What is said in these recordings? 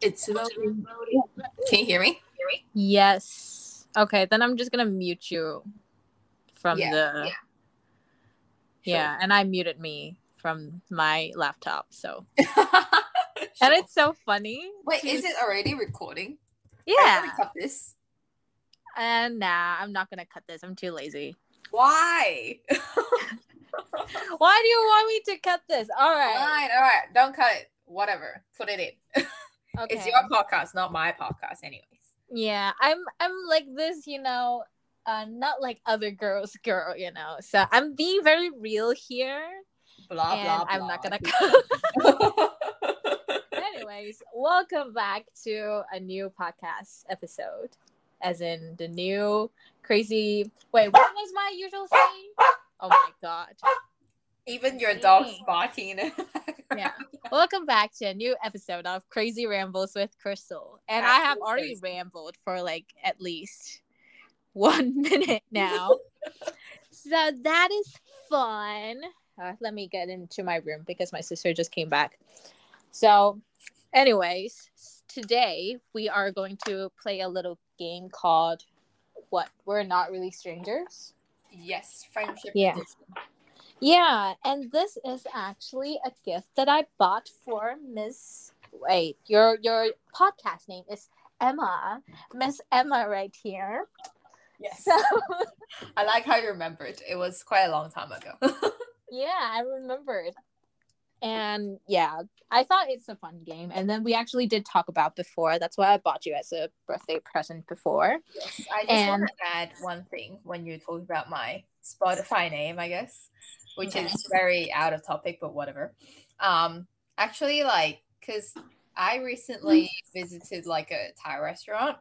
It's loading. Can you hear me? Yes. Okay, then I'm just gonna mute you from Yeah, the yeah. yeah, and I muted me from my laptop. So Sure. and it's so funny. Wait, is it already recording? I'm Yeah. cut this. And nah, I'm not gonna cut this. I'm too lazy. Why? Why do you want me to cut this? All right. Fine, all right. Don't cut it. Whatever. Put it in. Okay. It's your podcast, not my podcast, anyways. Yeah, I'm I'm like this, you know, uh not like other girls girl, you know. So I'm being very real here. Blah and blah. I'm not gonna Anyways, welcome back to a new podcast episode. As in the new crazy wait, what was my usual saying? Oh my god. Even your dog's barking. Yeah. Welcome back to a new episode of Crazy Rambles with Crystal. And I have already rambled for like at least one minute now. so that is fun. Uh, let me get into my room because my sister just came back. So, anyways, today we are going to play a little game called What? We're Not Really Strangers. Yes, friendship Yeah. edition. Yeah, and this is actually a gift that I bought for Miss. Wait, your your podcast name is Emma, Miss Emma, right here. Yes. So I like how you remembered. It was quite a long time ago. yeah, I remembered, and yeah, I thought it's a fun game. And then we actually did talk about before. That's why I bought you as a birthday present before. Yes, I just And- want to add one thing when you talk about my Spotify name, I guess, which Okay. is very out of topic, but whatever. Um, actually, like, cause I recently visited like a Thai restaurant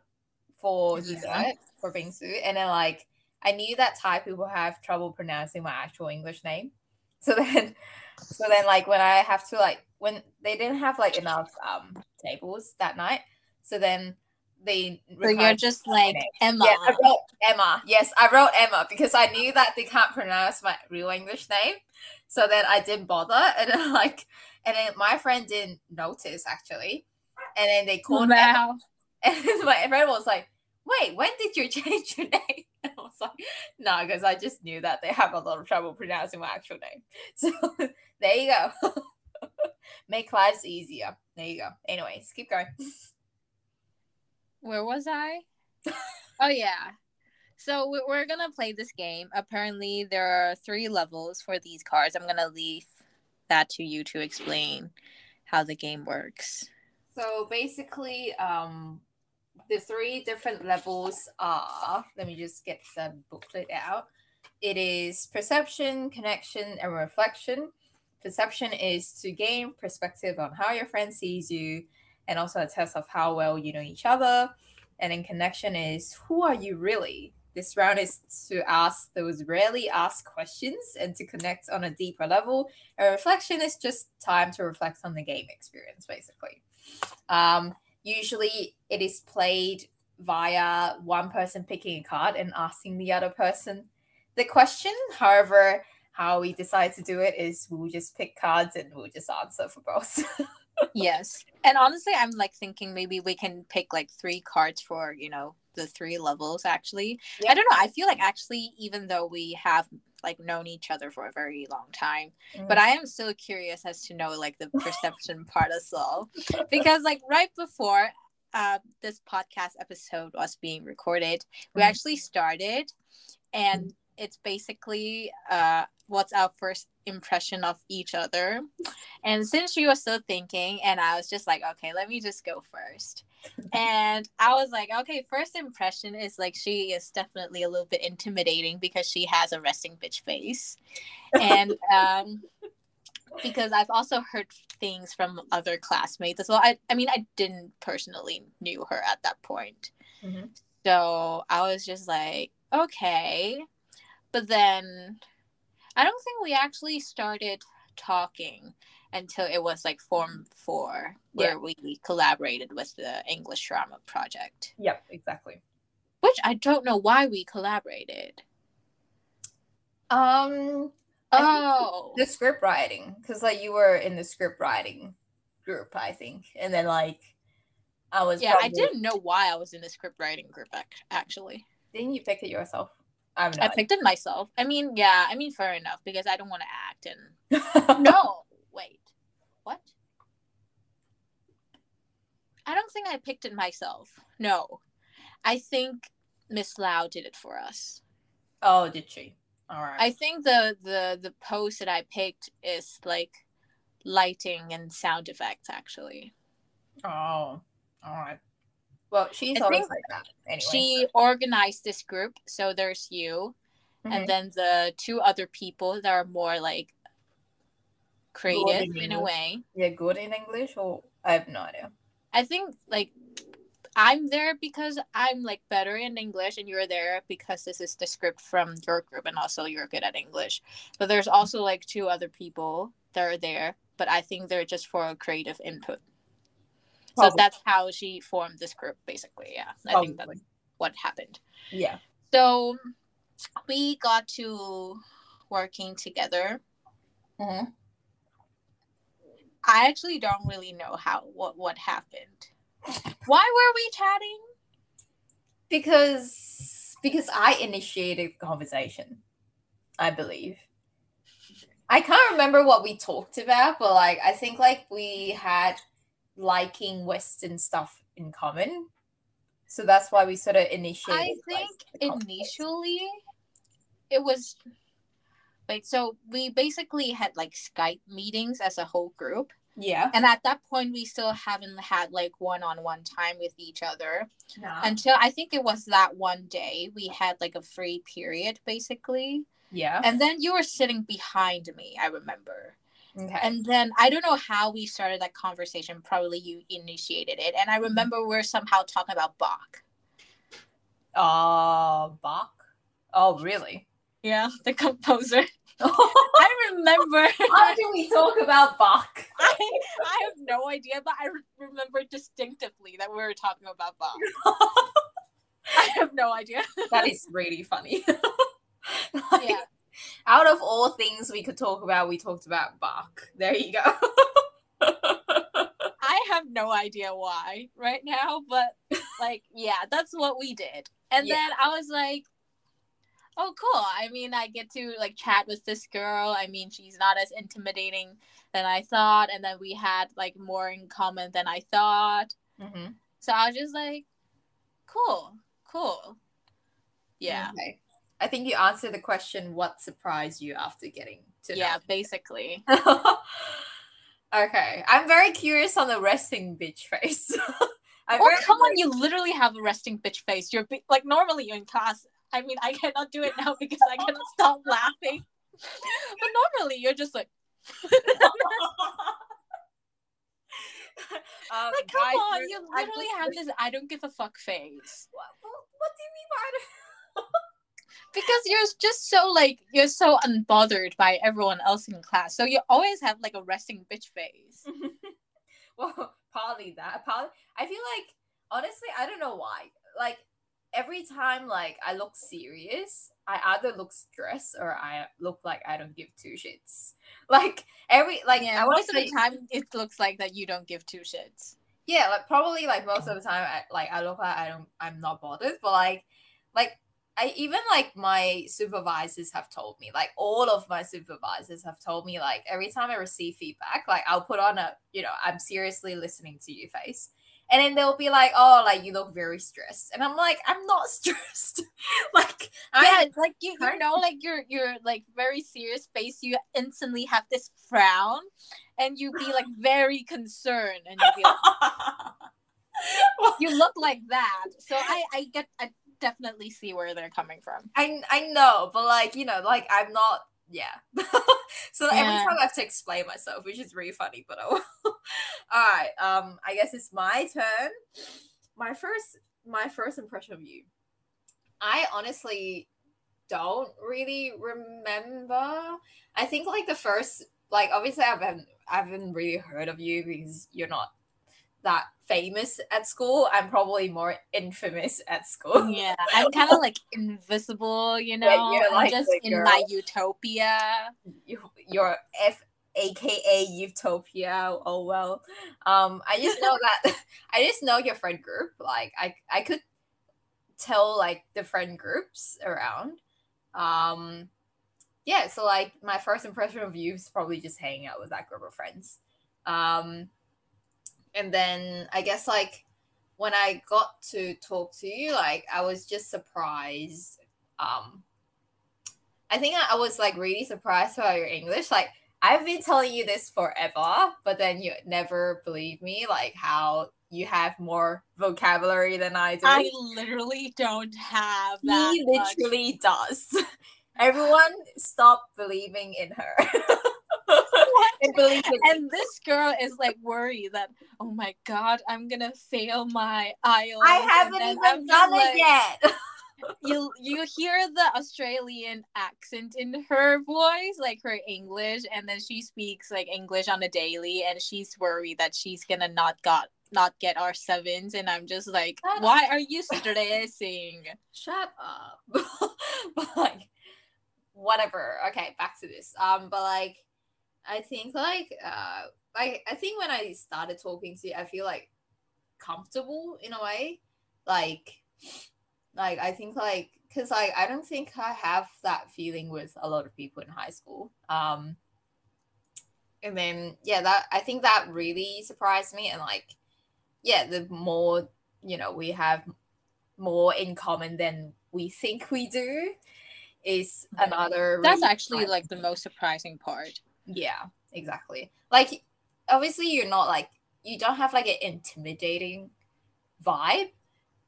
for Yeah. dessert for bingsu, and then like I knew that Thai people have trouble pronouncing my actual English name, so then, so then like when I have to like when they didn't have like enough um tables that night, so then they So you're just like. Emma. yeah, I wrote Emma. Yes, I wrote Emma because I knew that they can't pronounce my real English name. So then I didn't bother. And then like and then my friend didn't notice actually. And then they called Emma. Wow. And my friend was like, wait, when did you change your name? And I was like, no, because I just knew that they have a lot of trouble pronouncing my actual name. So there you go. Make lives easier. There you go. Anyways, keep going. Where was I? oh yeah. So we- we're gonna play this game. Apparently, there are three levels for these cards. I'm gonna leave that to you to explain how the game works. So basically, um, the three different levels are. Let me just get the booklet out. It is perception, connection, and reflection. Perception is to gain perspective on how your friend sees you, and also a test of how well you know each other. And then connection is who are you really? This round is to ask those rarely asked questions and to connect on a deeper level. And reflection is just time to reflect on the game experience, basically. Um, usually it is played via one person picking a card and asking the other person the question. However, how we decide to do it is we'll just pick cards and we'll just answer for both. yes. And honestly, I'm like thinking maybe we can pick like three cards for you know the three levels. Actually, I don't know. I feel like actually, even though we have like known each other for a very long time, but I am still curious as to know like the perception part as well. Because like right before uh this podcast episode was being recorded, we Mhm. actually started and it's basically uh what's our first impression of each other. And since she was still thinking and I was just like, okay, let me just go first. And I was like, okay, first impression is like she is definitely a little bit intimidating because she has a resting bitch face. And um because I've also heard things from other classmates as well. I, I mean, I didn't personally knew her at that point. Mhm. So I was just like, okay. But then I don't think we actually started talking until it was like Form 4, where Yeah. we collaborated with the English Drama Project, Yep, exactly. which I don't know why we collaborated. Um, Oh, the script writing, because like you were in the script writing group, I think, and then like I was Yeah, I didn't know why I was in the script writing group. ac- Actually, Didn't you pick it yourself? I I picked it myself. I mean, yeah, I mean, fair enough because I don't want to act and no, wait, what? I don't think I picked it myself. No, I think Miss Lau did it for us. oh, did she? All right. I think the the the post that I picked is like lighting and sound effects actually. Oh, all right. Well, she's I always like that. Anyway. She organized this group, so there's you, Mhm. and then the two other people that are more like creative in a way. You're good in English, or I have no idea. I think like I'm there because I'm like better in English, and you're there because this is the script from your group, and also you're good at English. But there's also like two other people that are there, but I think they're just for a creative input. So that's how she formed this group, basically. Yeah, I think that's what happened. Yeah. So we got to working together. Mhm. I actually don't really know how what what happened. Why were we chatting? Because because I initiated conversation, I believe. I can't remember what we talked about, but like I think like we had liking Western stuff in common. So that's why we sort of initiated. I think conversation. initially it was wait, so we basically had like Skype meetings as a whole group. Yeah. And at that point we still haven't had like one on one time with each other. Nah. Until I think it was that one day we had like a free period basically. yeah. And then you were sitting behind me, I remember. Okay. And then I don't know how we started that conversation. Probably you initiated it. And I remember we are somehow talking about Bach. uh Bach. Oh really? Yeah, the composer. I remember. How do we talk about Bach? I, I have no idea, but I remember distinctively that we were talking about Bach. I have no idea. that is really funny. Like, Yeah. Out of all things we could talk about, we talked about Bach. There you go. I have no idea why right now, but like, yeah, that's what we did. And Yeah. then I was like, oh, cool. I mean, I get to like chat with this girl. I mean, she's not as intimidating than I thought. And then we had like more in common than I thought. Mhm. So I was just like, cool, cool. Yeah. Okay. I think you answered the question what surprised you after getting to Yeah, basically. okay. I'm very curious on the resting bitch face. I'm Oh, come on, you literally have a resting bitch face. You're bi- like normally you're in class. I mean, I cannot do it now because I cannot stop laughing. But normally you're just like, um, like come on, you literally have this I don't give a fuck face. What, what, what do you mean by I don't- Because you're just so like you're so unbothered by everyone else in class. So you always have like a resting bitch face. well, partly that. Partly, I feel like honestly, I don't know why. Like every time, like I look serious, I either look stressed or I look like I don't give two shits. Like every like yeah, most to of the time it looks like that you don't give two shits. yeah, like probably like most of the time, I, like I look like I don't, I'm not bothered. But like, like I even like my supervisors have told me, like all of my supervisors have told me, like every time I receive feedback, like I'll put on a, you know, I'm seriously listening to you face. And then they'll be like, oh, like you look very stressed. And I'm like, I'm not stressed. like, yeah, I, it's like you, you know, like your your like very serious face, you instantly have this frown, and you be like very concerned, and you be like, you look like that. So I I get I definitely see where they're coming from. I, I know, but like, you know, like I'm not, yeah. so every time I have to explain myself, which is really funny, but oh. All right. Um, I guess it's my turn. My first, my first impression of you. I honestly don't really remember. I think like the first, like obviously I haven't, I haven't really heard of you because you're not that famous at school. I'm probably more infamous at school. Yeah, I'm kind of like invisible, you know. I'm like just in girl. my utopia. your F aka Utopia. Oh well. Um, I just know that I just know your friend group. Like I I could tell like the friend groups around. Um, yeah. So like my first impression of you is probably just hanging out with that group of friends. Um, and then I guess like when I got to talk to you, like I was just surprised. Um, I think I was like really surprised by your English. Like I've been telling you this forever, but then you never believe me, like how you have more vocabulary than I do. I literally don't have that. He literally much. does. Everyone stop believing in her. and, this girl is like worried that oh my god, I'm gonna fail my IELTS. I haven't even I'm done it yet you you hear the Australian accent in her voice, like her English, and then she speaks like English on a daily, and she's worried that she's gonna not got not get our sevens, and I'm just like, Shut why up. are you stressing? Shut up. but like, whatever. Okay, back to this. Um, but like, I think like uh, like I think when I started talking to you, I feel like comfortable in a way, like like I think like because like I don't think I have that feeling with a lot of people in high school. Um, and then yeah, that I think that really surprised me. And like, yeah, the more you know, we have more in common than we think we do is another. That's really actually like the most surprising part. Yeah, exactly. Like, obviously, you're not like you don't have like an intimidating vibe,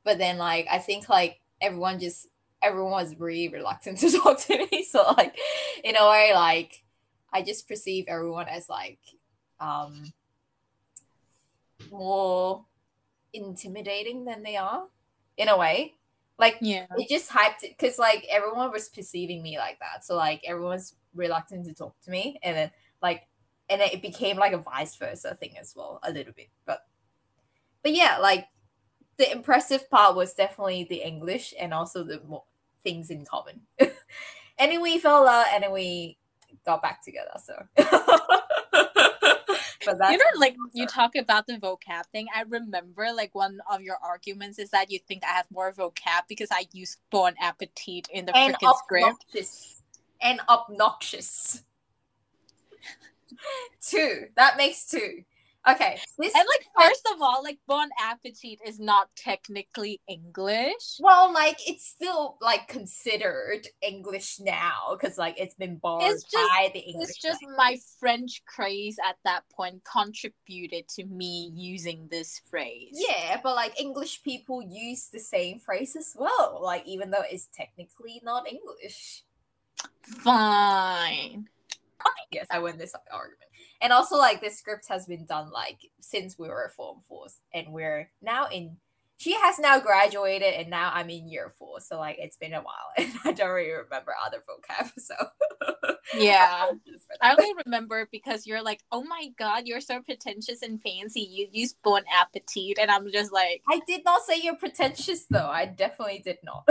but then like I think like everyone just everyone was really reluctant to talk to me. So like in a way, like I just perceive everyone as like um more intimidating than they are in a way. Like yeah, it just hyped it because like everyone was perceiving me like that. So like everyone's reluctant to talk to me, and then like and it became like a vice versa thing as well a little bit. But but yeah, like the impressive part was definitely the English and also the mo- things in common. and then we fell out and then we got back together. So. but you know, like you talk about the vocab thing. I remember like one of your arguments is that you think I have more vocab because I use bon appetit in the freaking script. And obnoxious. two. That makes two. Okay. This and like first of all, like bon appetit is not technically English. Well, like it's still like considered English now because like it's been borrowed it's just, by the English. It's just language. my French craze at that point contributed to me using this phrase. Yeah, but like English people use the same phrase as well. Like even though it's technically not English. Fine. Yes, I win this argument and also like this script has been done like since we were form fours and we're now in she has now graduated and now i'm in year four. So like it's been a while and i don't really remember other vocab so. Yeah. I only remember because you're like oh my god you're so pretentious and fancy. You use bon appetit and i'm just like i did not say you're pretentious though. I definitely did not.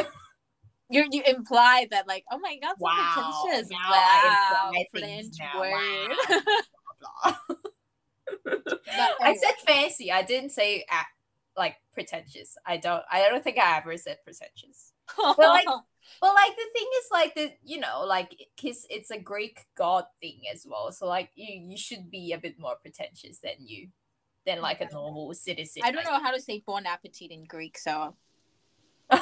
You you imply that like oh my god so wow. pretentious. Now wow. French word. wow. Blah. I said fancy. I didn't say like pretentious. I don't. I don't think I ever said pretentious. but like, but like the thing is like the you know like because it's a Greek god thing as well. So like you you should be a bit more pretentious than you than like a normal citizen. I don't know how to say bon appetit in Greek, so.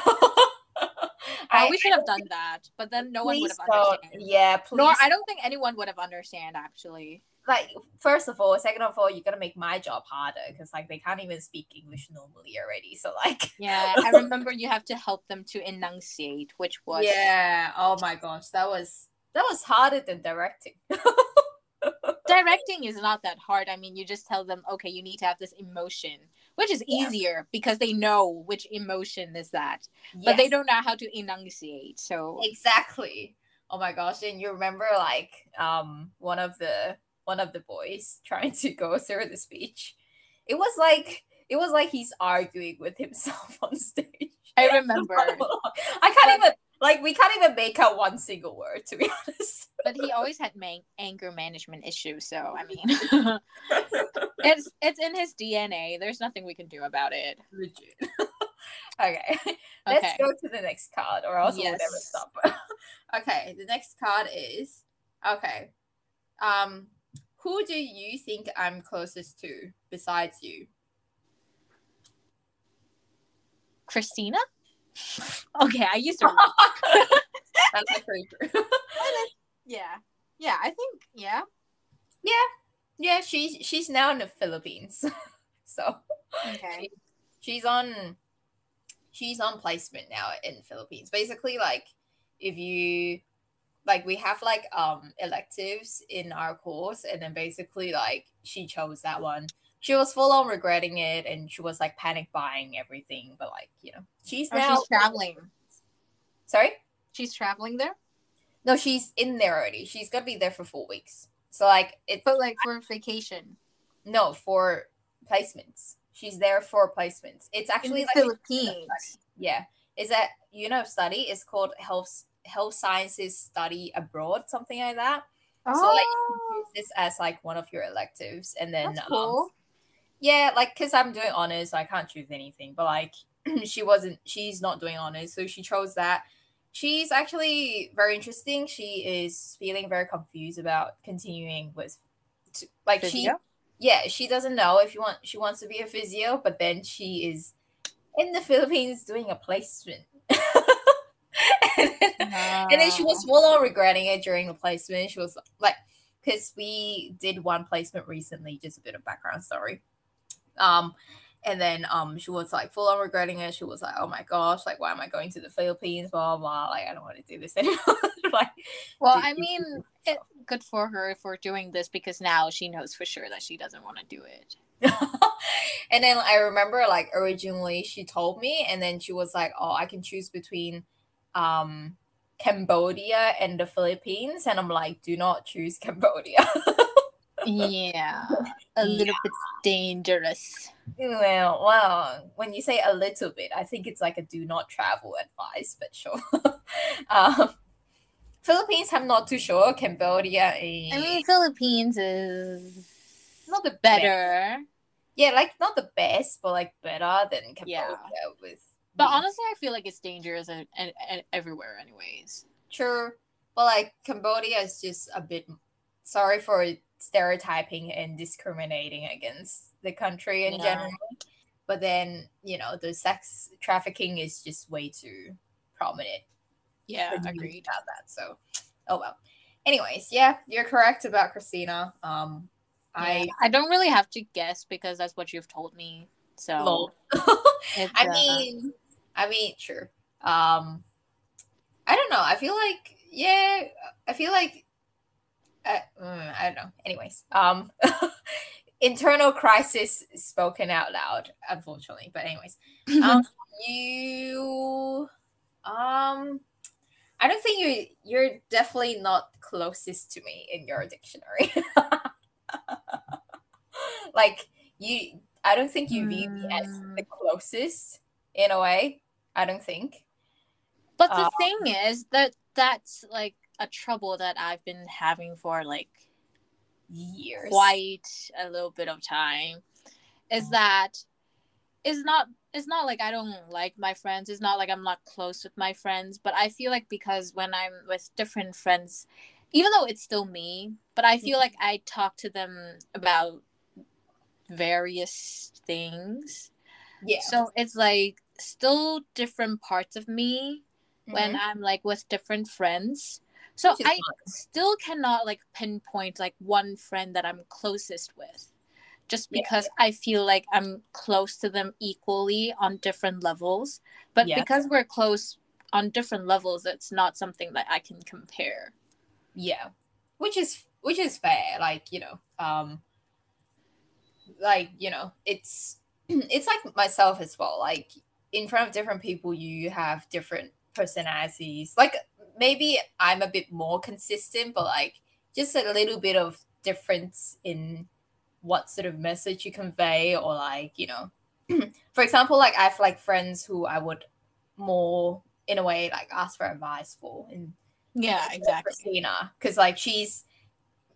I, we should have done that, but then no one would have understood. Yeah, please. Nor I don't think anyone would have understand actually like first of all, second of all, you're gonna make my job harder because like they can't even speak English normally already. So like Yeah, I remember you have to help them to enunciate, which was Yeah. Oh my gosh, that was that was harder than directing. directing is not that hard. I mean, you just tell them, okay, you need to have this emotion, which is yeah. easier because they know which emotion is that, yes. but they don't know how to enunciate. So exactly. Oh my gosh! And you remember like um one of the one of the boys trying to go through the speech. It was like it was like he's arguing with himself on stage. I remember. I can't but, even like we can't even make out one single word to be honest. but he always had man- anger management issues, so I mean, it's it's in his DNA. There's nothing we can do about it. Legit. okay. Let's go to the next card or else we'll never stop. okay, the next card is okay. Um who do you think I'm closest to besides you? Christina. Okay, I used to. That's actually true. yeah, yeah. I think yeah. yeah, yeah. she's she's now in the Philippines. so Okay. she's on she's on placement now in Philippines. Basically, like if you like we have like um electives in our course and then basically like she chose that one. She was full on regretting it and she was like panic buying everything, but like, you know, she's Oh, now she's traveling. sorry? She's traveling there, No, she's in there already. She's gonna be there for four weeks. So like it's but like for vacation no for placements. She's there for placements. It's in actually the like Philippines. Yeah, is that you know study? It's called health health sciences study abroad, something like that. Oh, So like you use this as like one of your electives, and then that's um, yeah, like because I'm doing honors, so I can't choose anything. But like she wasn't, she's not doing honors, so she chose that. She's actually very interesting. She is feeling very confused about continuing with, to, like she yeah she doesn't know if you want she wants to be a physio but then she is in the philippines doing a placement and, then, and then she was full on regretting it during the placement. She was like because we did one placement recently just a bit of background story. Um and then um she was like full on regretting it. She was like oh my gosh like why am i going to the philippines? Blah blah, blah. like i don't want to do this anymore. Like Well, I mean, it, good for her for doing this because now she knows for sure that she doesn't want to do it. and then I remember like originally she told me, and then she was like, "Oh, I can choose between um Cambodia and the Philippines," and I'm like, "Do not choose Cambodia." Yeah, a little bit dangerous. well, well, when you say a little bit, I think it's like a do not travel advice, but sure. um, Philippines, I'm not too sure. Cambodia, I mean, Philippines is not the best. better, Yeah, like not the best, but like better than Cambodia Yeah. with. But honestly, I feel like it's dangerous and, and, and everywhere, anyways. True. But like Cambodia is just a bit sorry for stereotyping and discriminating against the country in Yeah. general. But then, you know, the sex trafficking is just way too prominent. Yeah, agreed. About that. So oh well. Anyways, yeah, you're correct about Christina. Um I I I don't really have to guess because that's what you've told me. So. I uh, mean, I mean, sure. Um, I don't know. I feel like, yeah, I feel like, uh, mm, I don't know. Anyways, um, internal crisis spoken out loud, unfortunately. But anyways, um, you, um, I don't think you you're definitely not closest to me in your dictionary. like you, I don't think you view me as the closest in a way. I don't think. But the Um, thing is that that's like a trouble that I've been having for like Years. quite a little bit of time. Is Mm. that it's not it's not like I don't like my friends. It's not like I'm not close with my friends. But I feel like because when I'm with different friends, even though it's still me, but I feel like I talk to them about various things. Yeah. So it's like still different parts of me when Mhm. I'm like with different friends. So I still cannot like pinpoint like one friend that I'm closest with. Just Yeah. because I feel like I'm close to them equally on different levels. But Yeah. because we're close on different levels, it's not something that I can compare. yeah which is which is fair like you know um like you know it's it's like myself as well like in front of different people you have different personalities. Like maybe i'm a bit more consistent but like just a little bit of difference in what sort of message you convey or like you know. For example like i have like friends who i would more in a way like ask for advice for and Yeah, exactly. Christina because like she's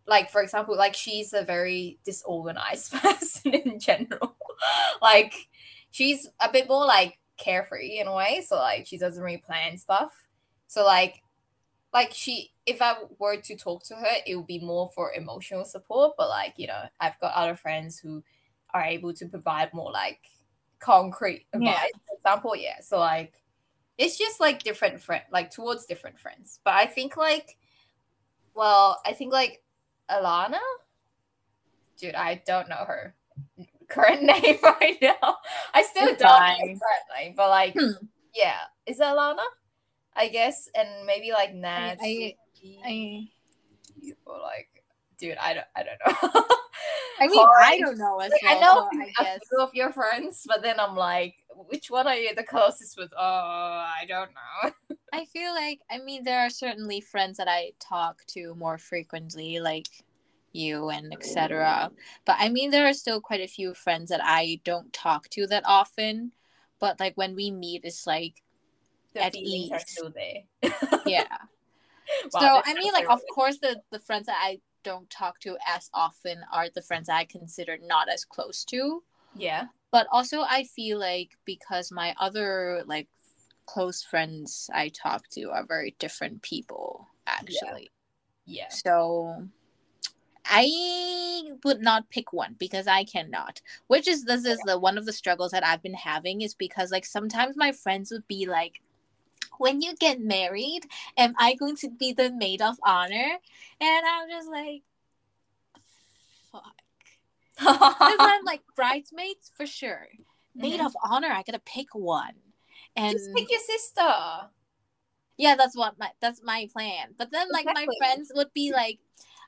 like for example like she's a very disorganized person in general. Like she's a bit more like carefree in a way so like she doesn't really plan stuff. So like like she if i were to talk to her it would be more for emotional support but like you know i've got other friends who are able to provide more like concrete advice Yeah. for example yeah so like it's just like different friend like towards different friends. But i think like well i think like alana? Dude i don't know her current name right now i still It's don't know fine. her current name but like Hmm. yeah is that Lana? i guess and maybe like nat I- I or like dude i don't i don't know I mean, Corey. I don't know as Like, well. I know so I a guess. few of your friends, but then I'm like, which one are you the closest with? Oh, I don't know. I feel like I mean there are certainly friends that I talk to more frequently, like you and etc. But I mean there are still quite a few friends that I don't talk to that often. But like when we meet, it's like The At feelings are still there. yeah. Wow, so I mean, like of terrible. course the the friends that I don't talk to as often are the friends I consider not as close to. yeah, But also I feel like because my other like close friends I talk to are very different people actually. yeah, So I would not pick one because I cannot. Which is this is the one of the struggles that I've been having is because like sometimes my friends would be like when you get married, am I going to be the maid of honor? And I'm just like fuck. Because I'm like bridesmaids for sure. Maid Mhm. of honor, I gotta pick one. And Just pick your sister. yeah, that's what my that's my plan. But then like Exactly. my friends would be like,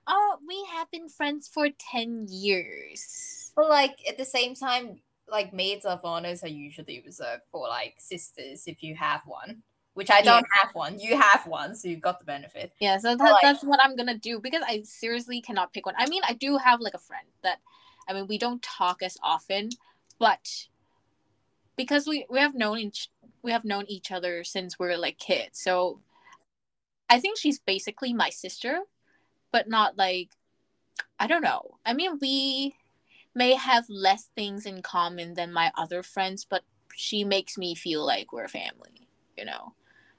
Oh, we have been friends for ten years. But like at the same time, like maids of honors are usually reserved for like sisters if you have one. Which I don't have one. You have one, so you've got the benefit. Yeah, so that, like- that's what I'm gonna do because I seriously cannot pick one. I mean, I do have like a friend that, I mean, we don't talk as often, but because we we have known each we have known each other since we were like kids, so I think she's basically my sister, but not like I don't know. I mean, we may have less things in common than my other friends, but she makes me feel like we're family. You know.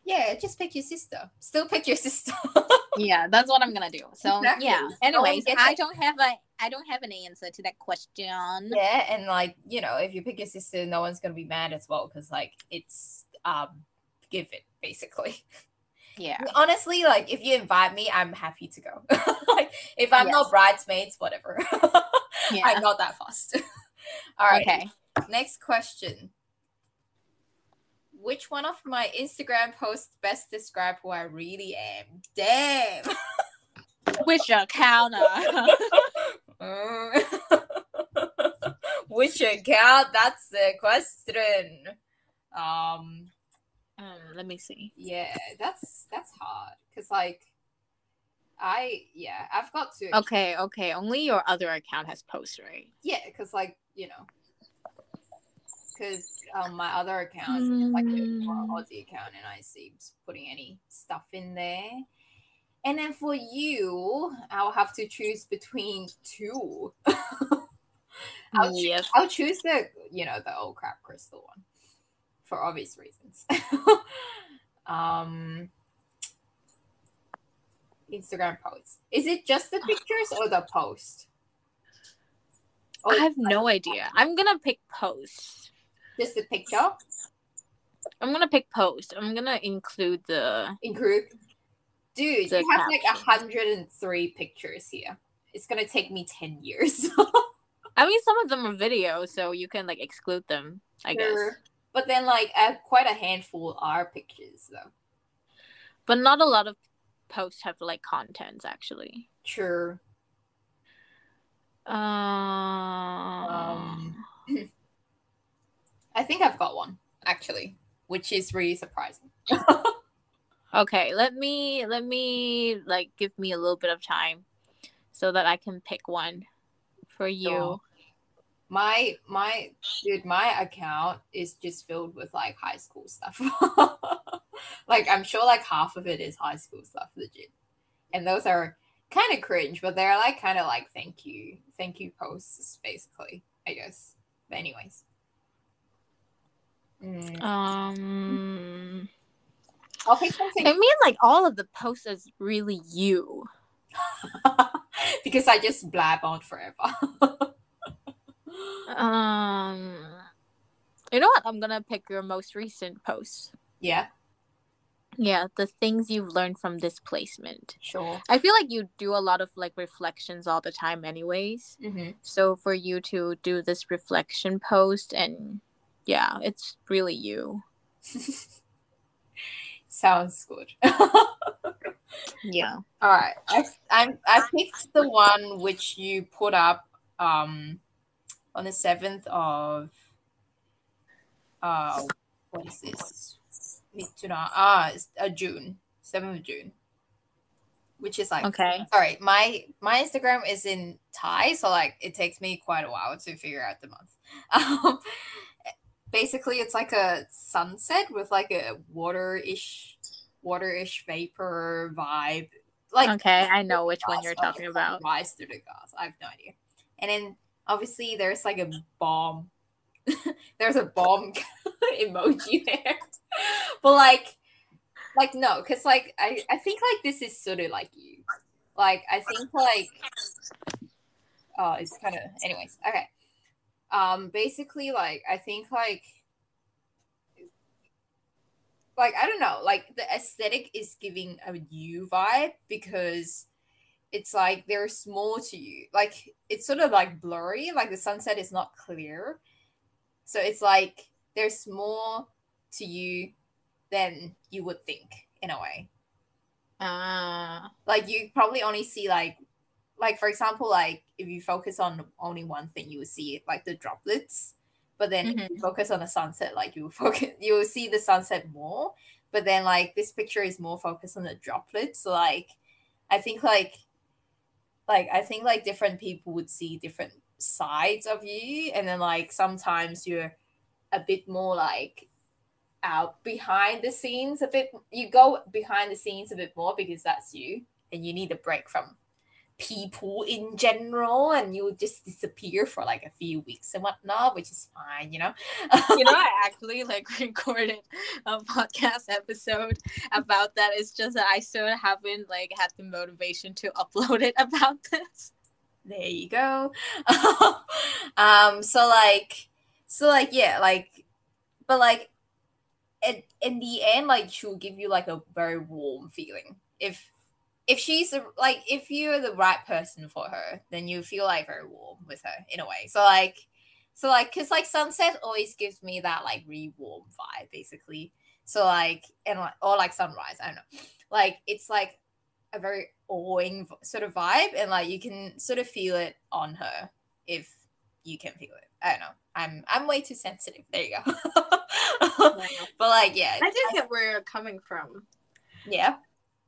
Yeah, just pick your sister. Still pick your sister. yeah that's what i'm gonna do so Exactly. yeah anyways i don't have a i don't have an answer to that question yeah, and like you know, if you pick your sister, no one's gonna be mad as well because like it's um give it basically. Yeah Honestly, like if you invite me, I'm happy to go. like if I'm Yes. not bridesmaids, whatever. yeah I'm not that fast. All right. okay Next question. Which one of my Instagram posts best describe who I really am? Damn. which account Mm. Which account? That's the question. Um, um, let me see yeah, that's that's hard because like, I yeah, I've got to okay okay only your other account has posts right yeah, because like you know, because um my other account is like a more Mm. Aussie account, and I see putting any stuff in there. And then for you, I'll have to choose between two. I'll, yes I'll choose the you know the old crap crystal one for obvious reasons. um, Instagram posts. Is it just the pictures or the post? Oh, i have no idea i'm gonna pick posts just the picture. i'm gonna pick post i'm gonna include the Include, dude, The you have like caption. hundred and three pictures here. It's gonna take me ten years. i mean some of them are videos so you can like exclude them i guess Sure. But then, like, uh, quite a handful are pictures, though. but not a lot of posts have like contents actually Sure. um, Um, I think I've got one actually, which is really surprising. Okay, let me let me like give me a little bit of time so that I can pick one for you. Sure. My my dude, my account is just filled with like high school stuff. like I'm sure like half of it is high school stuff, legit. And those are kind of cringe, but they're like kind of like thank you, thank you posts, basically, I guess. But anyways. Mm. Um, I'll pick something I mean, like all of the posts is really you. because I just blab on forever. Um, you know what? I'm gonna pick your most recent post. yeah, Yeah, the things you've learned from this placement. sure. I feel like you do a lot of like reflections all the time, anyways. hmm So for you to do this reflection post, and yeah, it's really you. Sounds good. Yeah. All right, I I I picked the one which you put up um on the seventh of uh what is this? Mituna ah it's uh, June seventh of June, which is like Okay. sorry my my Instagram is in Thai, so like it takes me quite a while to figure out the month. Um, basically, it's like a sunset with like a water-ish water-ish vapor vibe, like Okay, I know which one you're talking about. Rise through the glass. I have no idea. And then obviously there's like a bomb. there's a bomb emoji there. but like like no, because like I, I think like this is sort of like you. Like I think like oh it's kind of anyways, okay. Um basically like I think like like I don't know, like the aesthetic is giving a you vibe because it's like there's more to you. Like it's sort of like blurry, like the sunset is not clear. So it's like there's more to you than you would think in a way. Ah, Like you probably only see like like for example, like if you focus on only one thing, you will see like the droplets. But then if you focus on the sunset, like you will focus you will see the sunset more. But then like this picture is more focused on the droplets. So like I think like like I think like different people would see different sides of you. And then like sometimes you're a bit more like out behind the scenes a bit you go behind the scenes a bit more because that's you and you need a break from people in general and you just disappear for like a few weeks and whatnot which is fine you know you know, I actually like recorded a podcast episode about that. It's just that I still haven't like had the motivation to upload it about this. there you go um so like so like yeah like but like in, in the end like she'll give you like a very warm feeling if if she's a, like if you're the right person for her then you feel like very warm with her in a way. So like so like because like sunset always gives me that like really warm vibe basically. So like and like or like sunrise i don't know. Like it's like a very awing sort of vibe and like you can sort of feel it on her if you can feel it. I don't know. I'm i'm way too sensitive. There you go. But like yeah I just get where you're coming from. yeah.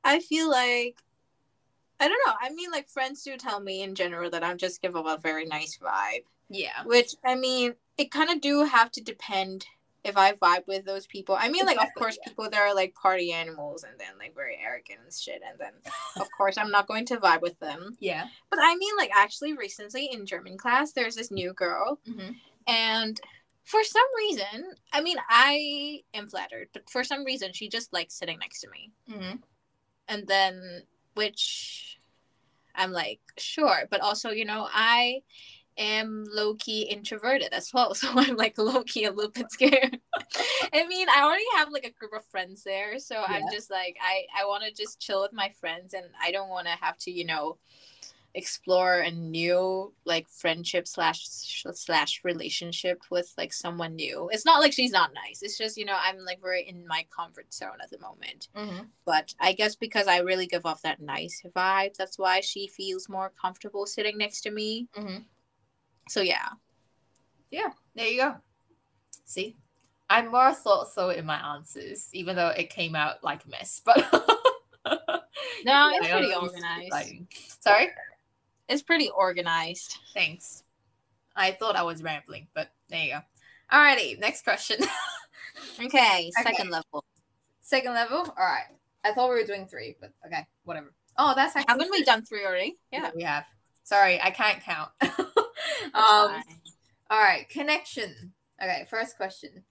I feel like I don't know. I mean, like friends do tell me in general that I'm just give off a very nice vibe. yeah Which I mean, it kind of do have to depend if I vibe with those people. I mean, like of course, yeah. people that are like party animals and then like very arrogant and shit, and then of course I'm not going to vibe with them. yeah But I mean, like actually, recently in German class, there's this new girl, hmm and for some reason, I mean, I am flattered, but for some reason, she just likes sitting next to me. hmm And then, which I'm like, sure. But also, you know, I am low key introverted as well. So I'm like low key a little bit scared. I mean, I already have like a group of friends there. So I'm just like, I, I want to just chill with my friends and I don't want to have to, you know, explore a new like friendship slash slash relationship with like someone new. It's not like she's not nice. It's just you know I'm like very in my comfort zone at the moment. hmm But I guess because I really give off that nice vibe, that's why she feels more comfortable sitting next to me. hmm So yeah, yeah There you go. See, I'm more thoughtful in my answers, even though it came out like a mess. But no, it's pretty organized. sorry. It's pretty organized. Thanks. I thought I was rambling, but there you go. Alrighty, next question. Okay, Okay. second level. Second level. All right. I thought we were doing three, but okay, whatever. Oh, that's actually Haven't we done three already? Yeah. we have. Sorry, I can't count. um, Fine. all right, connection. Okay, first question.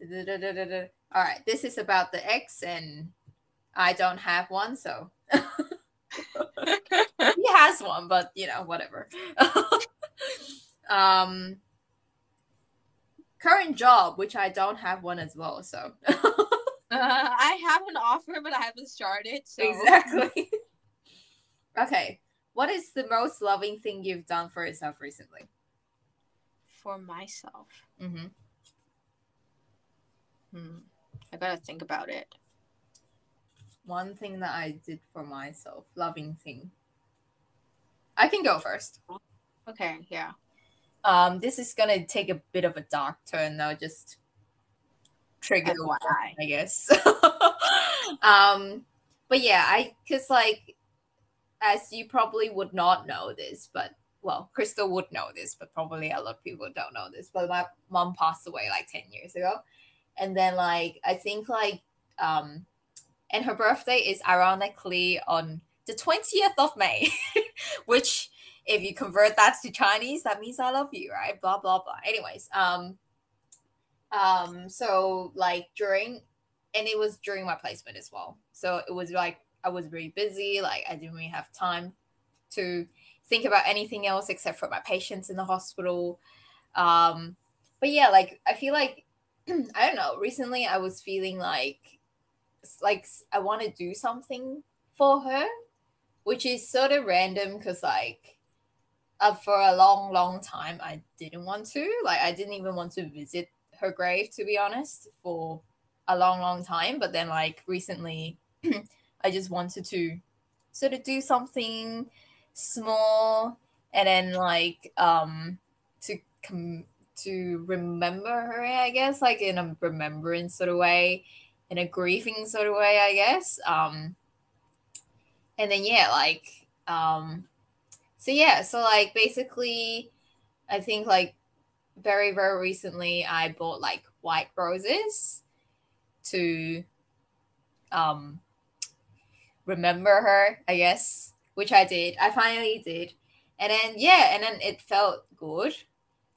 All right, this is about the X, and I don't have one, so he has one, but you know, whatever. um, current job, which I don't have one as well, so Uh, I have an offer, but I haven't started. So exactly. okay, what is the most loving thing you've done for yourself recently? for myself, Mm-hmm. hmm, I gotta think about it. One thing that I did for myself, loving thing. I can go first. Okay, yeah. Um, this is gonna take a bit of a dark turn though, just trigger warning, I guess. um, but yeah, I cause like as you probably would not know this, but well, Crystal would know this, but probably a lot of people don't know this. But my mom passed away like 10 years ago. And then like I think like um and her birthday is ironically on the 20th of May, which if you convert that to Chinese, that means I love you, right? Blah blah blah. Anyways, um um so like during and it was during my placement as well. So it was like I was very busy, like I didn't really have time to think about anything else except for my patients in the hospital. Um but yeah, like I feel like I don't know, recently I was feeling like like I want to do something for her, which is sort of random because like uh, for a long, long time I didn't want to. Like I didn't even want to visit her grave to be honest for a long, long time. But then like recently, I just wanted to sort of do something small and then like um to come to remember her, I guess, like in a remembrance sort of way, in a grieving sort of way, I guess. Um, and then yeah, like um, so yeah, so like basically, I think like very very recently, I bought like white roses to um remember her, I guess, which I did. I finally did, and then yeah, and then it felt good.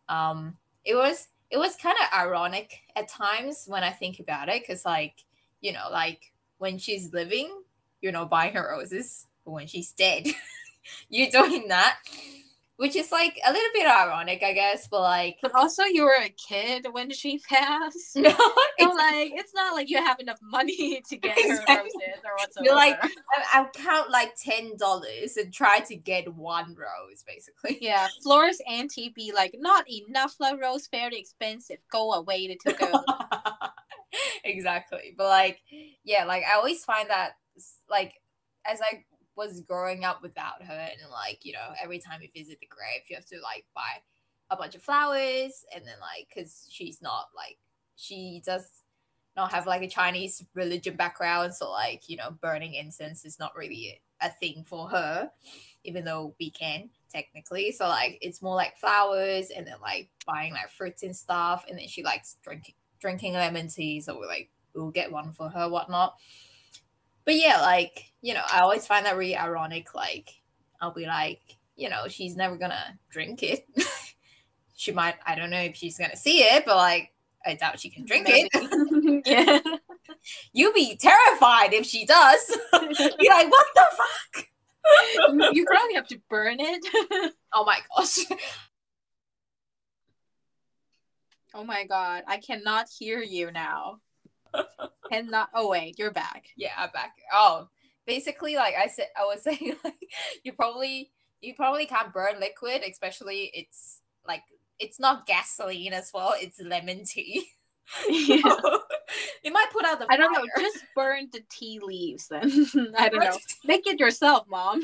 Um, it was it was kind of ironic at times when I think about it, because like you know, like when she's living, you're not buying her roses, but when she's dead, you're doing that, which is like a little bit ironic, I guess. But like, But also, you were a kid when she passed. no, So it's- like, it's not like you have enough money to get her Exactly. roses or whatsoever. You're like- I, I'll count like ten dollars and try to get one rose, basically. yeah, Flora's auntie be like, not enough la rose, very expensive. Go away, little girl. exactly. But like, yeah, like I always find that like as I was growing up without her and like, you know, every time you visit the grave, you have to like buy a bunch of flowers and then like because she's not like she does not have like a Chinese religion background, so like, you know, burning incense is not really a thing for her, even though we can technically. So like it's more like flowers and then like buying like fruits and stuff, and then she likes drinking drinking lemon tea, so we're like we'll get one for her, whatnot. But yeah, like, you know, I always find that really ironic. Like, I'll be like, you know, she's never gonna drink it. she might, I don't know if she's gonna see it, but like, I doubt she can drink it. it. yeah. You'd be terrified if she does. You're like, what the fuck? you probably have to burn it. Oh my gosh. oh my god, I cannot hear you now. Cannot. Oh wait, you're back. Yeah, I'm back. Oh, basically, like I said, I was saying, like you probably you probably can't burn liquid, especially it's like it's not gasoline as well. It's lemon tea. Yeah. it might put out the. I don't know. Just burn the tea leaves then. I don't know. Make it yourself, mom.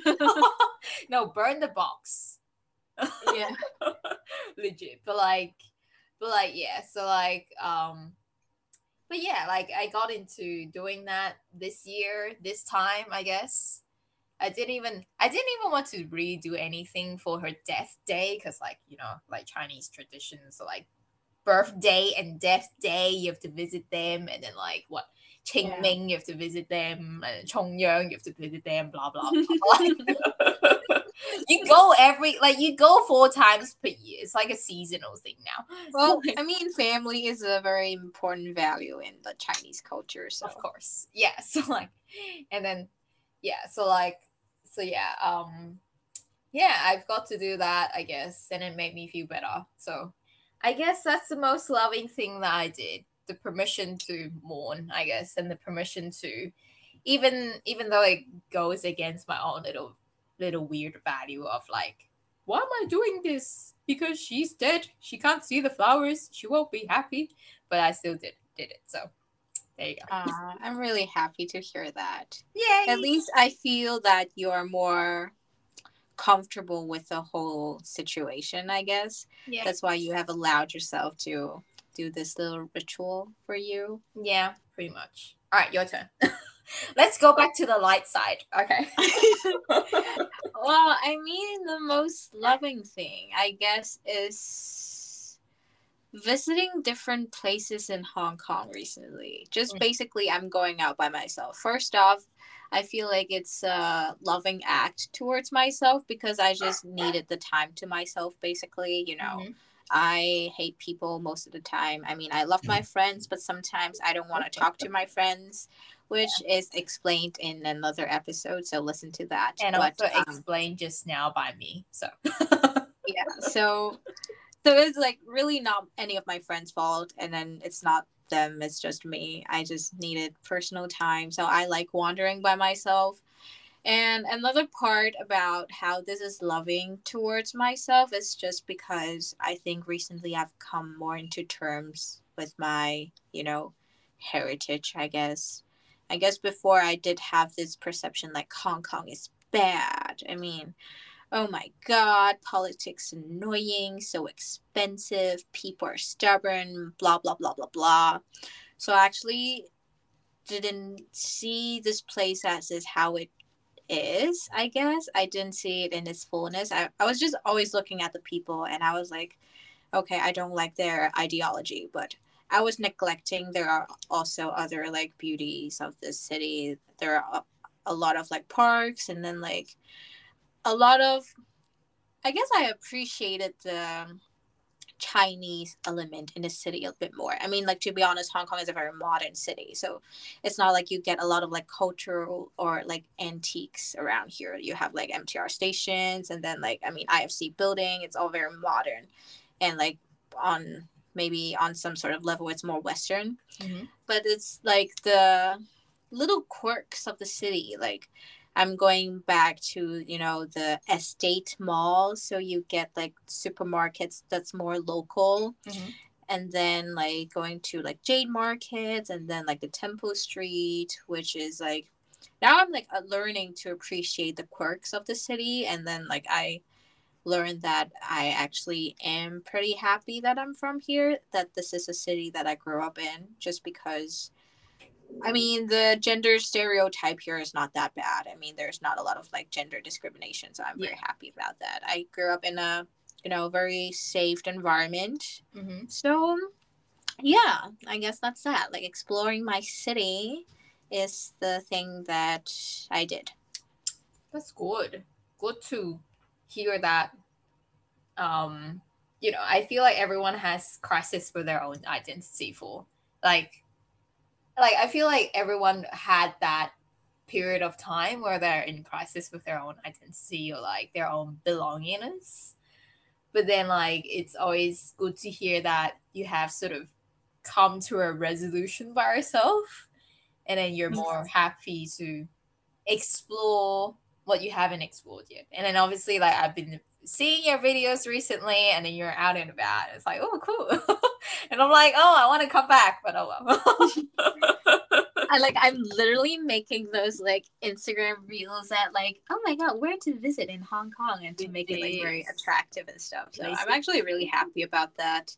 no, burn the box. yeah. legit but like but like yeah so like um but yeah like i got into doing that this year this time i guess i didn't even i didn't even want to redo anything for her death day because like you know like chinese traditions like birthday and death day, you have to visit them, and then like what Qing Yeah. Ming, you have to visit them, and Chongyang, you have to visit them, blah blah blah. you go every like you go four times per year. It's like a seasonal thing now. Well, I mean, family is a very important value in the Chinese culture. So of course yeah so like and then yeah so like so yeah um yeah i've got to do that i guess and it made me feel better so i guess that's the most loving thing that i did the permission to mourn i guess and the permission to even even though it goes against my own little little weird value of like why am i doing this because she's dead she can't see the flowers she won't be happy but i still did did it so there you go uh, I'm really happy to hear that. Yay! At least I feel that you're more comfortable with the whole situation, I guess. yeah. That's why you have allowed yourself to do this little ritual for you. yeah, pretty much. All right, your turn. Let's go back to the light side. Okay. well, I mean, the most loving thing, I guess, is visiting different places in Hong Kong recently. Just Mm. basically, I'm going out by myself. First off, I feel like it's a loving act towards myself because I just needed the time to myself, basically, you know. Mhm. I hate people most of the time. I mean, I love my friends, but sometimes I don't want to talk to my friends, which is explained in another episode. So listen to that. And But, also um, explained just now by me. So yeah, so so it's like really not any of my friends' fault, and then it's not them; it's just me. I just needed personal time, so I like wandering by myself. And another part about how this is loving towards myself is just because I think recently I've come more into terms with my, you know, heritage, I guess. I guess before I did have this perception like Hong Kong is bad. I mean, oh my god, politics annoying, so expensive, people are stubborn, blah blah blah blah blah. So I actually didn't see this place as is how it is, I guess. I didn't see it in its fullness. I, I was just always looking at the people and I was like, okay, I don't like their ideology, but I was neglecting there are also other like beauties of the city. There are a, lot of like parks and then like a lot of I guess I appreciated the Chinese element in the city a bit more. I mean, like to be honest, Hong Kong is a very modern city, so it's not like you get a lot of like cultural or like antiques around here. You have like MTR stations, and then like I mean IFC building. It's all very modern, and like on maybe on some sort of level, it's more Western. Mhm. But it's like the little quirks of the city, like I'm going back to, you know, the estate mall. So you get like supermarkets that's more local. Mhm. And then like going to like Jade Markets and then like the Temple Street, which is like now I'm like uh, learning to appreciate the quirks of the city. And then like I learned that I actually am pretty happy that I'm from here, that this is a city that I grew up in just because I mean, the gender stereotype here is not that bad. I mean, there's not a lot of like gender discrimination, so I'm very happy about that. I grew up in a, you know, very safe environment. Mhm. So, yeah, I guess that's that. Like exploring my city is the thing that I did. That's good. Good to hear that. Um, you know, I feel like everyone has crisis with their own identity for like like I feel like everyone had that period of time where they're in crisis with their own identity or like their own belongingness. But then like it's always good to hear that you have sort of come to a resolution by yourself and then you're more happy to explore what you haven't explored yet. And then obviously like I've been seeing your videos recently and then you're out and about. It's like, oh cool. and I'm like, oh I want to come back, but oh well. I like I'm literally making those like Instagram reels that like, oh my god, where to visit in Hong Kong and to make it like very attractive and stuff. So I'm actually really happy about that.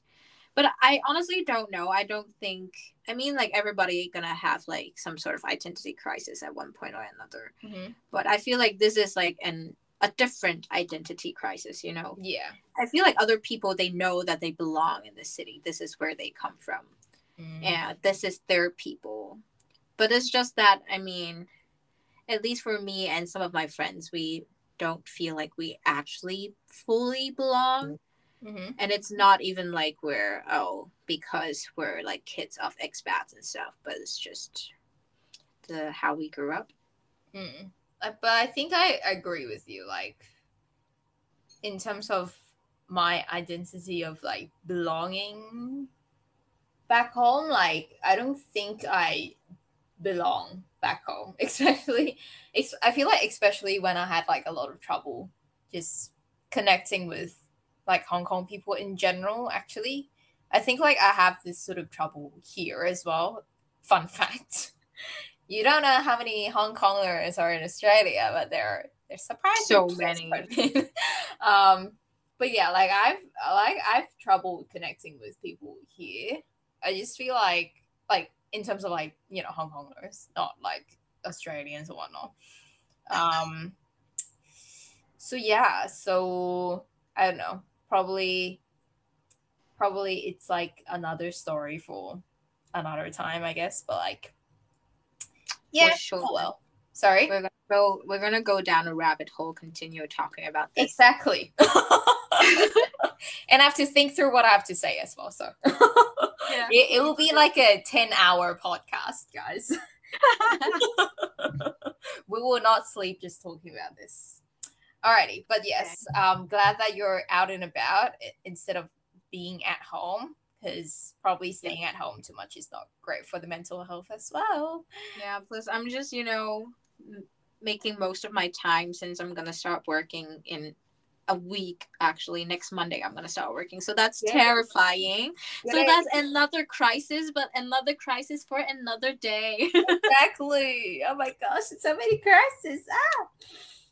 But I honestly don't know. I don't think I mean like everybody gonna have like some sort of identity crisis at one point or another. Mhm. But I feel like this is like an a different identity crisis, you know. Yeah. I feel like other people they know that they belong in this city. This is where they come from. Mm. And this is their people. But it's just that I mean, at least for me and some of my friends, we don't feel like we actually fully belong. Hmm And it's not even like we're oh, because we're like kids of expats and stuff, but it's just the how we grew up. Mm. But I think I agree with you. Like, in terms of my identity of like belonging back home, like I don't think I belong back home. Especially, I feel like especially when I had like a lot of trouble just connecting with like Hong Kong people in general. Actually, I think like I have this sort of trouble here as well. Fun fact. You don't know how many Hong Kongers are in Australia, but there are there's surprising So many. um, but yeah, like I've like I've trouble connecting with people here. I just feel like like in terms of like you know Hong Kongers, not like Australians or whatnot. Um. So yeah, so I don't know. Probably, probably it's like another story for another time, I guess. But like, yeah, sure. oh well. Sorry. We're gonna go we're gonna go down a rabbit hole, continue talking about this. Exactly. and I have to think through what I have to say as well. So Yeah. it, it will be like a 10 hour podcast, guys. we will not sleep just talking about this. Alrighty, but yes, I'm glad that you're out and about instead of being at home because probably staying at home too much is not great for the mental health as well. Yeah, plus I'm just, you know, making most of my time since I'm going to start working in a week actually next Monday I'm going to start working. So that's terrifying. So that's another crisis, but another crisis for another day. exactly. Oh my gosh, it's so many crises. Ah!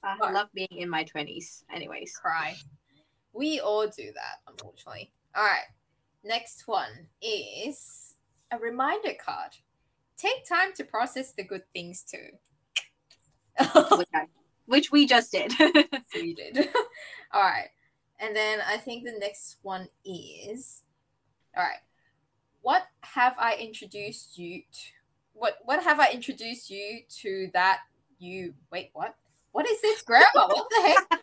I Right. love being in my 20s anyways. cry. We all do that, unfortunately. All right. Next one is a reminder card. Take time to process the good things too. which, I- which we just did. we did. all right. And then I think the next one is all right. What have I introduced you to? What what have I introduced you to that you wait, what? What is this grammar? What the heck?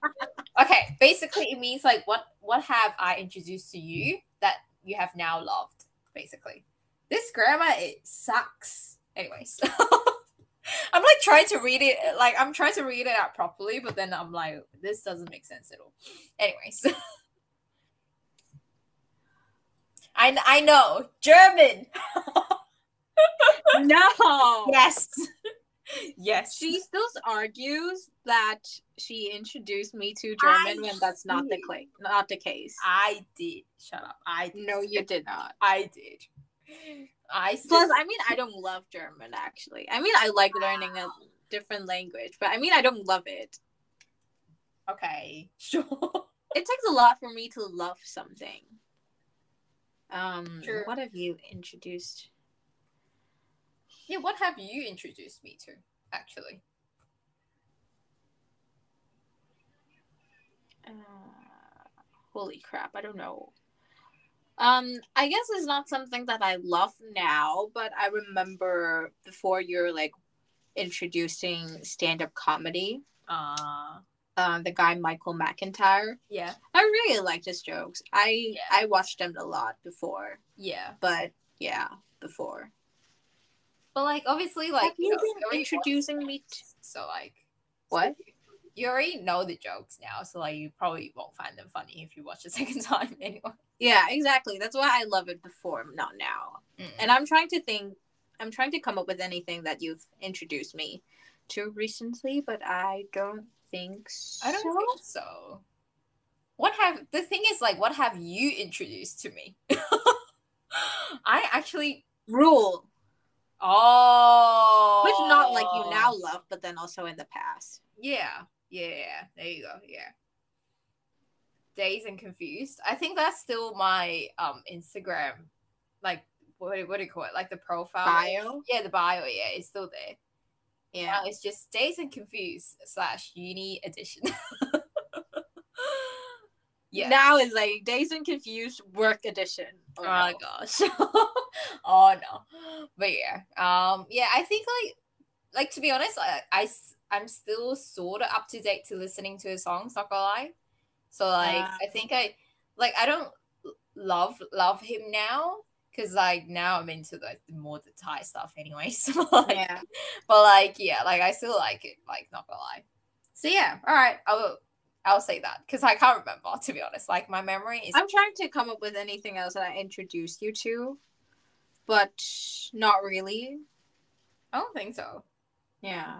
okay, basically it means like what what have I introduced to you that you have now loved, basically. This grammar it sucks. Anyways. I'm like trying to read it like I'm trying to read it out properly, but then I'm like, this doesn't make sense at all. Anyways. I, I know German. no. Yes. Yes. She still argues that she introduced me to German I when that's not the see. not the case. I did. Shut up. I did. No, you did not. I did. I still, Plus, I mean, I don't love German actually. I mean, I like learning a different language, but I mean, I don't love it. okay. Sure. It takes a lot for me to love something. Um, Sure. what have you introduced? Yeah, what have you introduced me to, actually? Uh, holy crap, I don't know. Um, I guess it's not something that I love now, but I remember before you're like introducing stand-up comedy, Uh the guy Michael McIntyre. yeah. I really liked his jokes. I Yeah. I watched them a lot before, Yeah. but yeah, before. But like obviously like Have you know, been introducing me so like What? you already know the jokes now, so like you probably won't find them funny if you watch the second time anyway. Yeah, exactly. That's why I love it before, not now. Mm. And I'm trying to think. I'm trying to come up with anything that you've introduced me to recently, but I don't think so. I don't think so. What have the thing is like what have you introduced to me? I actually Ruel, oh which not like you now love, but then also in the past. Yeah, yeah. There you go. Yeah. Dazed and confused. I think that's still my um Instagram, like what what do you call it? Like the profile Bio. Yeah, the bio. Yeah, it's still there. Yeah. Now it's just Dazed and Confused slash Uni Edition. yeah. Now it's like Dazed and Confused Work Edition. Oh, Oh, my no. gosh. oh no. But yeah. Um yeah, I think like like to be honest, I, I I'm still sort of up to date to listening to his songs, not gonna lie. So like Ah. I think I like I don't love love him now because like now I'm into like the more the Thai stuff anyway. So like, Yeah. but like yeah, like I still like it, like not gonna lie. So yeah, all right, I'll I'll say that because I can't remember to be honest. Like my memory is I'm trying to come up with anything else that I introduced you to, but not really. I don't think so. Yeah.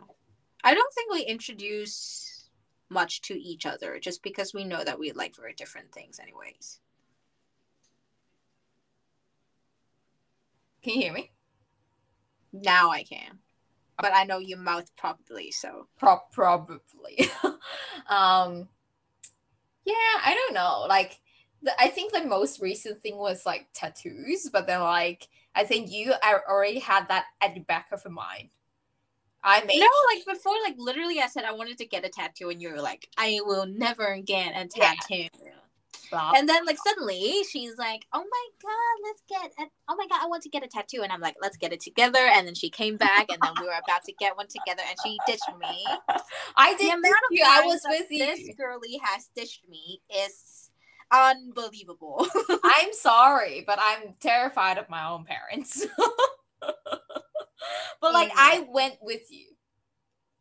I don't think we introduce much to each other just because we know that we like very different things, anyways. Can you hear me? Now I can. But I know you mouth probably so. Pro- probably. um, yeah, I don't know. Like, the, I think the most recent thing was like tattoos, but then like I think you already had that at the back of your mind. I made No, like before, like literally, I said I wanted to get a tattoo, and you were like, "I will never get a Yeah. Tattoo." blah, And then, like suddenly, she's like, "Oh my god, let's get a oh my god, I want to get a tattoo." And I'm like, "Let's get it together." And then she came back, and then we were about to get one together, and she ditched me. I The did amount of you. I was with you. This girly has ditched me is unbelievable. I'm sorry, but I'm terrified of my own parents. but like I went with you.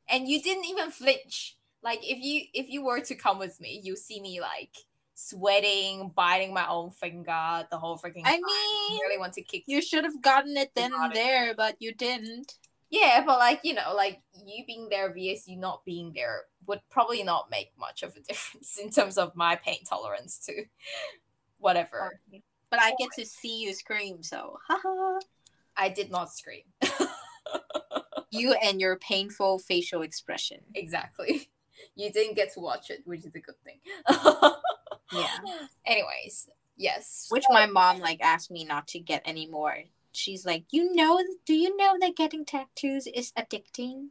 And you didn't even flinch. Like if you if you were to come with me, you see me like sweating, biting my own finger, the whole freaking I time. I mean, really want to kick you should have gotten it then and there, but you didn't. Yeah, but like, you know, like you being there vs you not being there would probably not make much of a difference in terms of my pain tolerance to whatever. But I get to see you scream, so haha. I did not scream. you and your painful facial expression. exactly. You didn't get to watch it, which is a good thing. Yeah. Anyways, yes. Which my mom like asked me not to get anymore. She's like, "You know, do you know that getting tattoos is addicting?"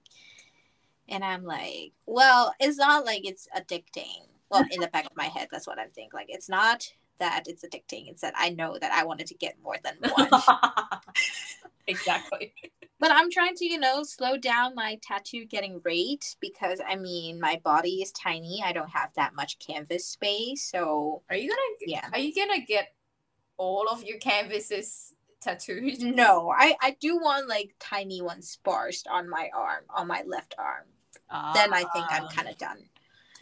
And I'm like, "Well, it's not like it's addicting." Well, in the back of my head, that's what I think. Like, it's not that it's addicting. It's that I know that I wanted to get more than one. exactly. but I'm trying to, you know, slow down my tattoo getting rate because I mean, my body is tiny. I don't have that much canvas space, so Are you gonna Yeah. Are you gonna get all of your canvases tattooed? No, I I do want like tiny ones sparsed on my arm, on my left arm. then I think I'm Ah, kind of done.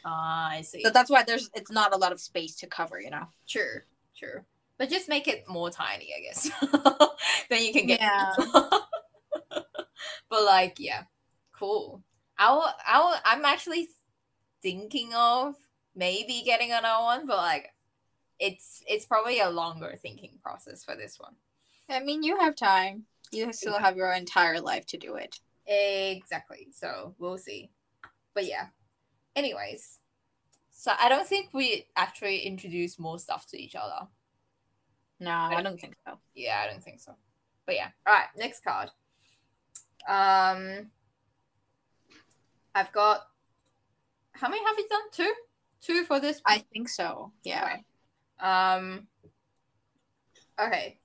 Ah, I see. So that's why there's it's not a lot of space to cover, you know. True, true. But just make it more tiny, I guess. then you can get. Yeah. but like, yeah, cool. I'll, I'll, I'm actually thinking of maybe getting another one, but like, it's it's probably a longer thinking process for this one. I mean, you have time. You still have your entire life to do it. Exactly. So we'll see. But yeah. Anyways, so I don't think we actually introduced more stuff to each other. No, I don't think so. Yeah, I don't think so. But yeah. All right, next card. Um I've got how many have you done? Two? Two for this I think so. Yeah. um Okay.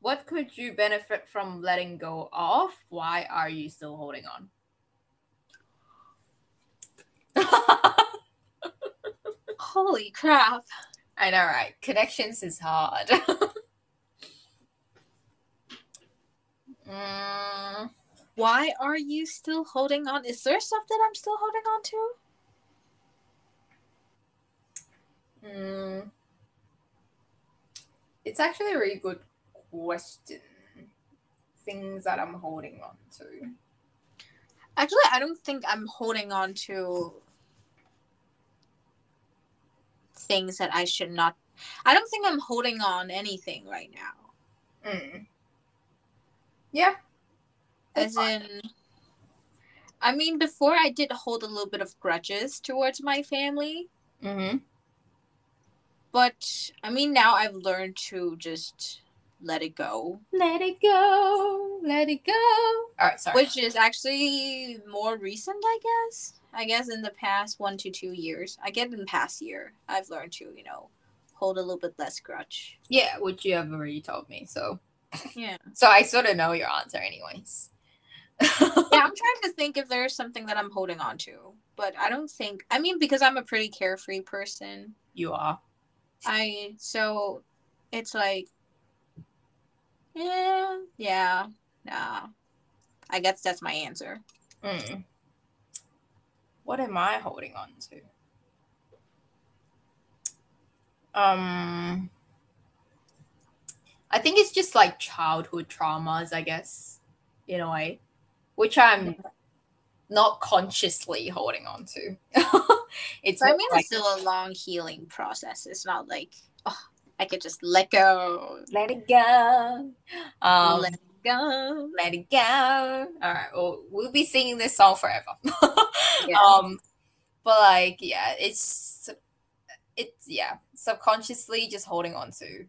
What could you benefit from letting go of? Why are you still holding on? Holy crap. I know, right? Connections is hard. mm, Why are you still holding on? Is there stuff that I'm still holding on to? mm. It's actually a really good question. Things that I'm holding on to. Actually, I don't think I'm holding on to things that I should not. I don't think I'm holding on anything right now. Mm. Yeah. As in, I mean, before I did hold a little bit of grudges towards my family, Mm-hmm. but I mean, now I've learned to just Let It Go. Let it go, let it go. All right, sorry. Which is actually more recent, I guess. I guess in the past one to two years. I get in the past year, I've learned to, you know, hold a little bit less grudge. yeah, which you have already told me. So, Yeah. so I sort of know your answer, anyways. yeah, I'm trying to think if there's something that I'm holding on to. But I don't think I mean because I'm a pretty carefree person. you are. I so it's like yeah, yeah, nah. I guess that's my answer. Mm. What am I holding on to? Um, I think it's just like childhood traumas, I guess, in a way, which I'm not consciously holding on to. it's I mean like, it's still a long healing process. It's not like oh I could just let go. let it go. Um, let it go. let it go. All right, well, we'll be singing this song forever. Yeah. Um, but like, yeah, it's it's yeah, subconsciously just holding on to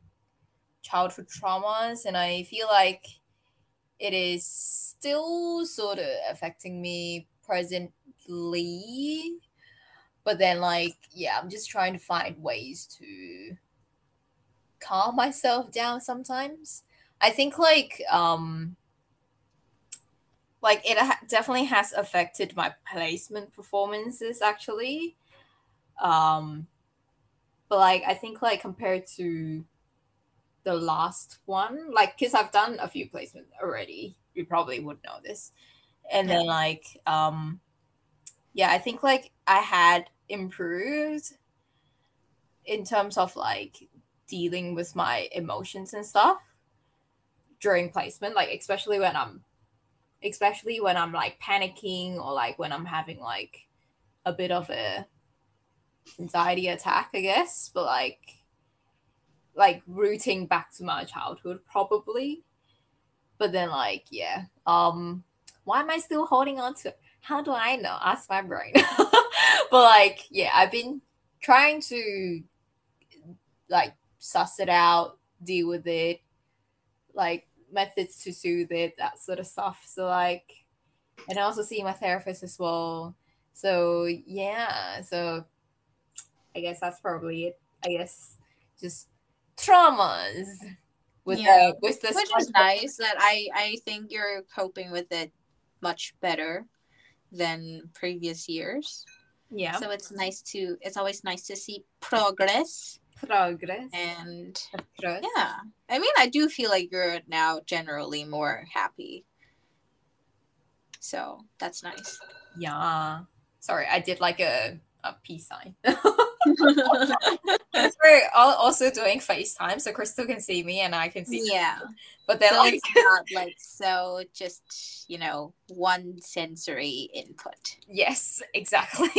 childhood traumas, and I feel like it is still sort of affecting me presently. But then, like, yeah, I'm just trying to find ways to calm myself down sometimes. I think like um like it ha- definitely has affected my placement performances actually. Um but like I think like compared to the last one, like cuz I've done a few placements already. You probably would know this. And then like um yeah, I think like I had improved in terms of like dealing with my emotions and stuff during placement like especially when i'm especially when i'm like panicking or like when i'm having like a bit of a anxiety attack i guess. But like like rooting back to my childhood probably. But then like yeah um why am i still holding on to it how do i know? Ask my brain. But like yeah i've been trying to like suss it out, deal with it, like methods to soothe it, that sort of stuff. So like, and I also see my therapist as well. So yeah, so I guess that's probably it. I guess just traumas with Yeah. the with the Which is nice that I I think you're coping with it much better than previous years. yeah So it's nice to it's always nice to see progress progress. and Progress. yeah. I mean I do feel like you're now generally more happy. So that's nice. Yeah. Sorry, I did like a a peace sign. We're also doing FaceTime, so Crystal can see me and I can see. yeah. But then So like not like so just, you know, one sensory input. yes, exactly.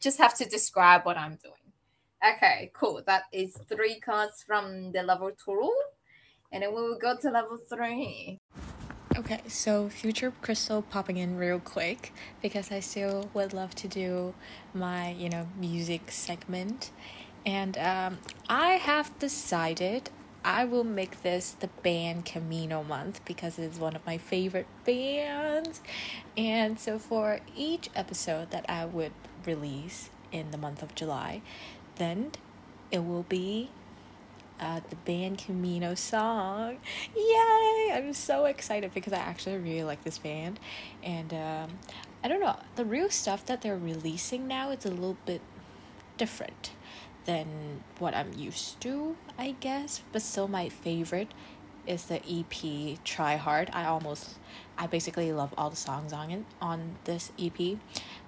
Just have to describe what I'm doing. Okay, cool. That is three cards from the level two. And then we will go to level three. Okay, so future crystal popping in real quick because I still would love to do my, you know, music segment. And um, I have decided I will make this the band Camino month because it's one of my favorite bands. And so for each episode that I would release in the month of July, then it will be uh, the band Camino song. Yay! I'm so excited because I actually really like this band. And um, I don't know, the real stuff that they're releasing now is a little bit different than what I'm used to, I guess. But still, my favorite is the EP Try Hard. I almost, I basically love all the songs on it on this EP.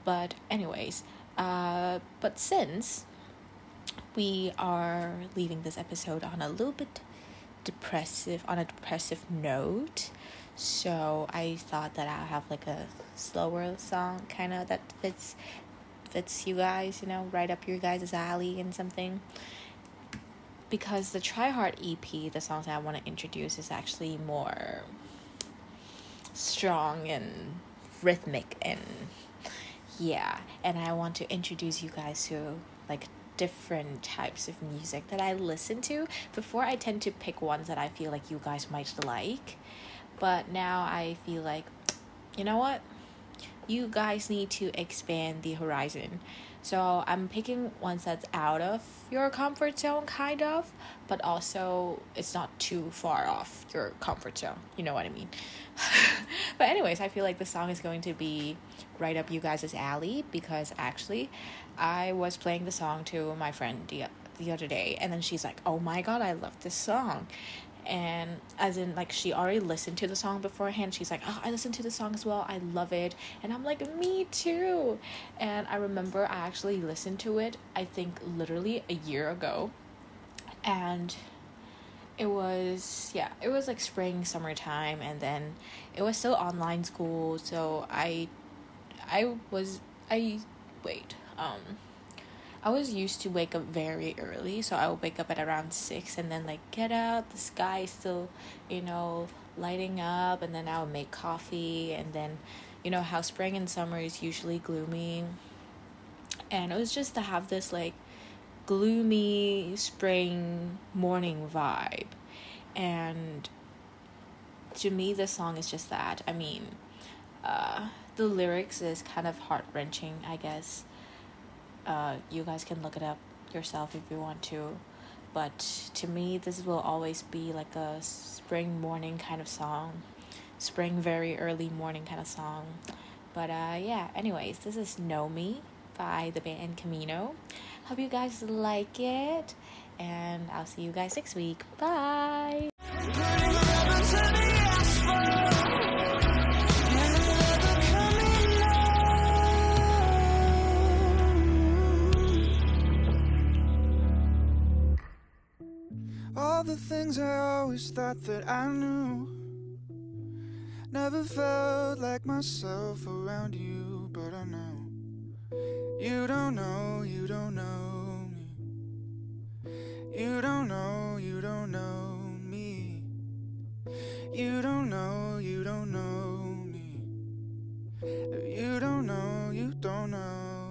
But anyways, uh, but since we are leaving this episode on a little bit depressive on a depressive note. So i thought that i'll have like a slower song kind of that fits fits you guys you know right up your guys' alley and something. Because the try hard ep the songs i want to introduce is actually more strong and rhythmic and yeah. And i want to introduce you guys to like different types of music that I listen to. Before, I tend to pick ones that I feel like you guys might like, but now I feel like, you know what? You guys need to expand the horizon. So I'm picking ones that's out of your comfort zone, kind of, but also it's not too far off your comfort zone. You know what I mean? but, anyways, I feel like the song is going to be right up you guys' alley because actually I was playing the song to my friend the, the other day, and then she's like, Oh my god, I love this song. And as in like she already listened to the song beforehand. She's like oh i listened to the song as well. I love it. And i'm like me too. And i remember i actually listened to it i think literally a year ago. And it was yeah it was like spring summertime and then it was still online school so i i was i wait um I was used to wake up very early, so I would wake up at around six and then like get out. The sky is still, you know, lighting up, and then I would make coffee, and then, you know, how spring and summer is usually gloomy, and it was just to have this like gloomy spring morning vibe, and to me, this song is just that. I mean, uh, the lyrics is kind of heart wrenching, I guess uh, you guys can look it up yourself if you want to. But to me, this will always be like a spring morning kind of song, spring very early morning kind of song. But uh, yeah, anyways, this is Know Me by the band Camino. Hope you guys like it, and I'll see you guys next week. Bye. the things I always thought that I knew. Never felt like myself around you, but I know. You don't know, you don't know me. You don't know, you don't know me. You don't know, you don't know me. You don't know, you don't know.